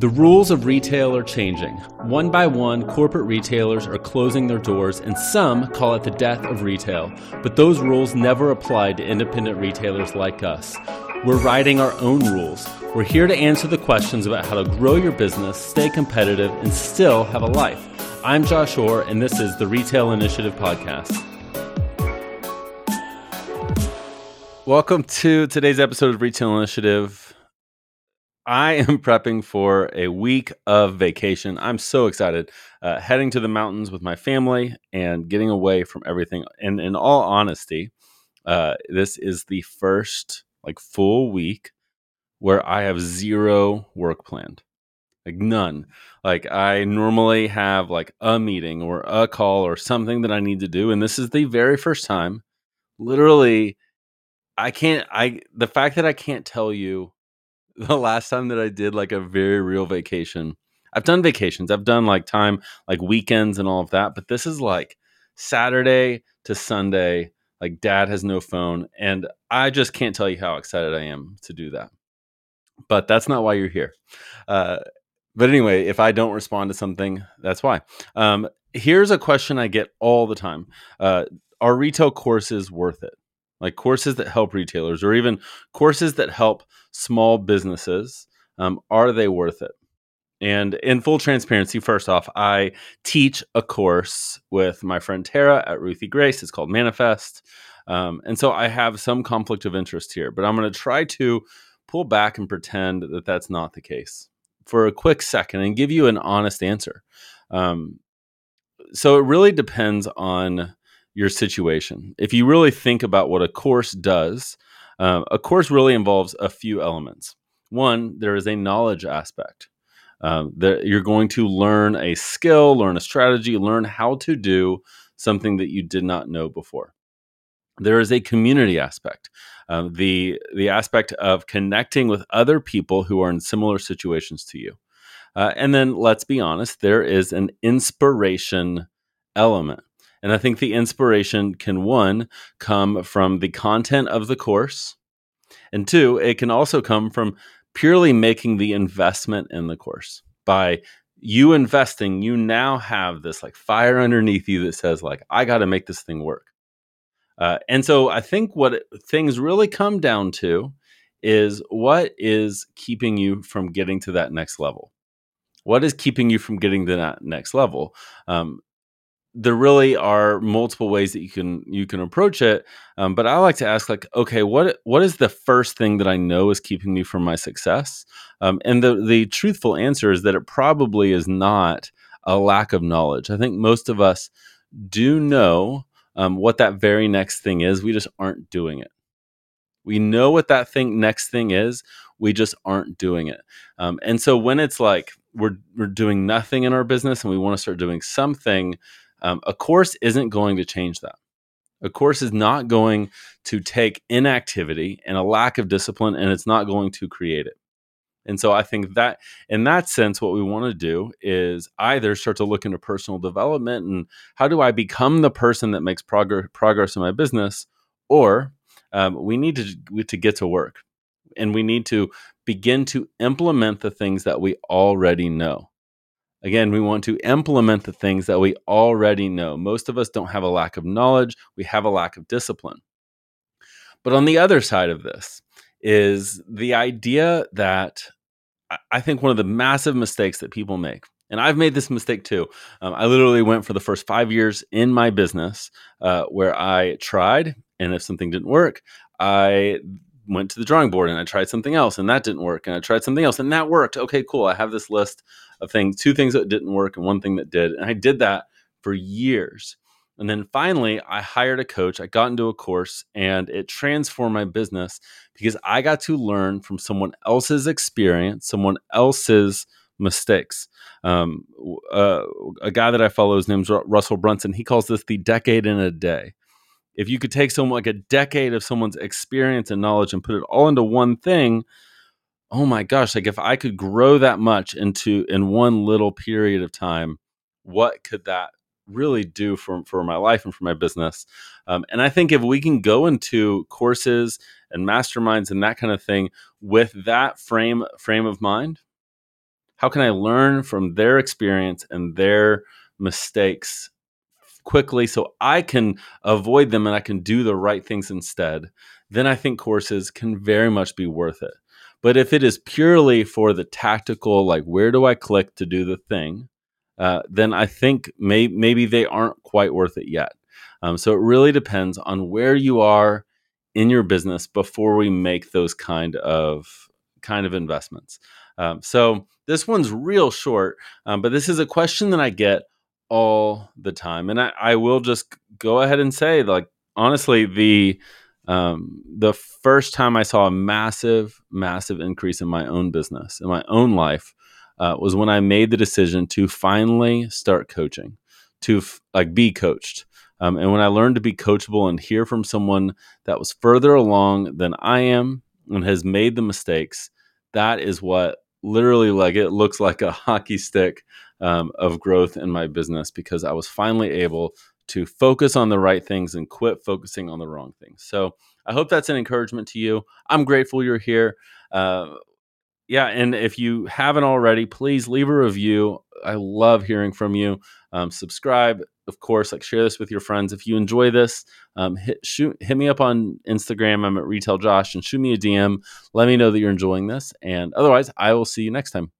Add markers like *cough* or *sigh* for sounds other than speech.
The rules of retail are changing. One by one, corporate retailers are closing their doors, and some call it the death of retail. But those rules never apply to independent retailers like us. We're writing our own rules. We're here to answer the questions about how to grow your business, stay competitive, and still have a life. I'm Josh Orr, and this is the Retail Initiative Podcast. Welcome to today's episode of Retail Initiative. I am prepping for a week of vacation. I'm so excited. Uh, heading to the mountains with my family and getting away from everything. And in all honesty, uh, this is the first like full week where I have zero work planned. Like none. Like I normally have like a meeting or a call or something that I need to do. And this is the very first time, literally, I can't, I, the fact that I can't tell you *laughs* the last time that I did like a very real vacation. I've done vacations. I've done like time like weekends and all of that, but this is like Saturday to Sunday. Like dad has no phone and I just can't tell you how excited I am to do that. But that's not why you're here. Uh, but anyway, if I don't respond to something, that's why. Um, here's a question I get all the time: uh, Are retail courses worth it? Like courses that help retailers or even courses that help small businesses um, are they worth it? And in full transparency first off i teach a course with my friend tara at ruthie grace. It's called manifest. Um, and so i have some conflict of interest here but i'm going to try to pull back and pretend that that's not the case for a quick second and give you an honest answer. Um, so it really depends on your situation. If you really think about what a course does, uh, a course really involves a few elements. One, there is a knowledge aspect. Um, that you're going to learn a skill, learn a strategy, learn how to do something that you did not know before. There is a community aspect, um, the the aspect of connecting with other people who are in similar situations to you, uh, and then let's be honest, there is an inspiration element. And I think the inspiration can one come from the content of the course, and two, it can also come from purely making the investment in the course. By you investing, you now have this like fire underneath you that says like I got to make this thing work. Uh, and so I think what things really come down to is what is keeping you from getting to that next level. What is keeping you from getting to that next level? Um, there really are multiple ways that you can you can approach it um, but i like to ask like okay what what is the first thing that i know is keeping me from my success? Um, and the the truthful answer is that it probably is not a lack of knowledge. I think most of us do know um, what that very next thing is we just aren't doing it. We know what that thing next thing is we just aren't doing it. Um, and so when it's like we're we're doing nothing in our business and we want to start doing something um, a course isn't going to change that. A course is not going to take inactivity and a lack of discipline, and it's not going to create it. And so I think that in that sense, what we want to do is either start to look into personal development and how do I become the person that makes progress progress in my business, or um, we need to to get to work, and we need to begin to implement the things that we already know. Again, we want to implement the things that we already know. Most of us don't have a lack of knowledge, we have a lack of discipline. But on the other side of this is the idea that I think one of the massive mistakes that people make, and I've made this mistake too. Um, I literally went for the first five years in my business uh, where I tried, and if something didn't work, I went to the drawing board and I tried something else, and that didn't work, and I tried something else, and that worked. Okay, cool. I have this list of things, two things that didn't work and one thing that did. And I did that for years. And then finally, I hired a coach. I got into a course and it transformed my business because I got to learn from someone else's experience, someone else's mistakes. Um, uh, a guy that I follow, his name's Russell Brunson. He calls this the decade in a day. If you could take someone like a decade of someone's experience and knowledge and put it all into one thing, oh my gosh, like if I could grow that much into in one little period of time, what could that really do for, for my life and for my business? Um, and I think if we can go into courses and masterminds and that kind of thing with that frame frame of mind, how can I learn from their experience and their mistakes quickly so I can avoid them and I can do the right things instead, then I think courses can very much be worth it. But if it is purely for the tactical, like where do I click to do the thing, uh, then I think may- maybe they aren't quite worth it yet. Um, so it really depends on where you are in your business before we make those kind of kind of investments. Um, so this one's real short, um, but this is a question that I get all the time, and I, I will just go ahead and say, like honestly, the um, the first time I saw a massive, massive increase in my own business, in my own life, uh, was when I made the decision to finally start coaching, to f- like be coached. Um, and when I learned to be coachable and hear from someone that was further along than I am and has made the mistakes, that is what literally like it looks like a *laughs* hockey stick um, of growth in my business because I was finally able to focus on the right things and quit focusing on the wrong things. So I hope that's an encouragement to you. I'm grateful you're here. Uh, yeah, and if you haven't already, please leave a review. I love hearing from you. Um, subscribe, of course. Like share this with your friends. If you enjoy this, um, hit shoot hit me up on Instagram. I'm at Retail Josh and shoot me a DM. Let me know that you're enjoying this. And otherwise, I will see you next time.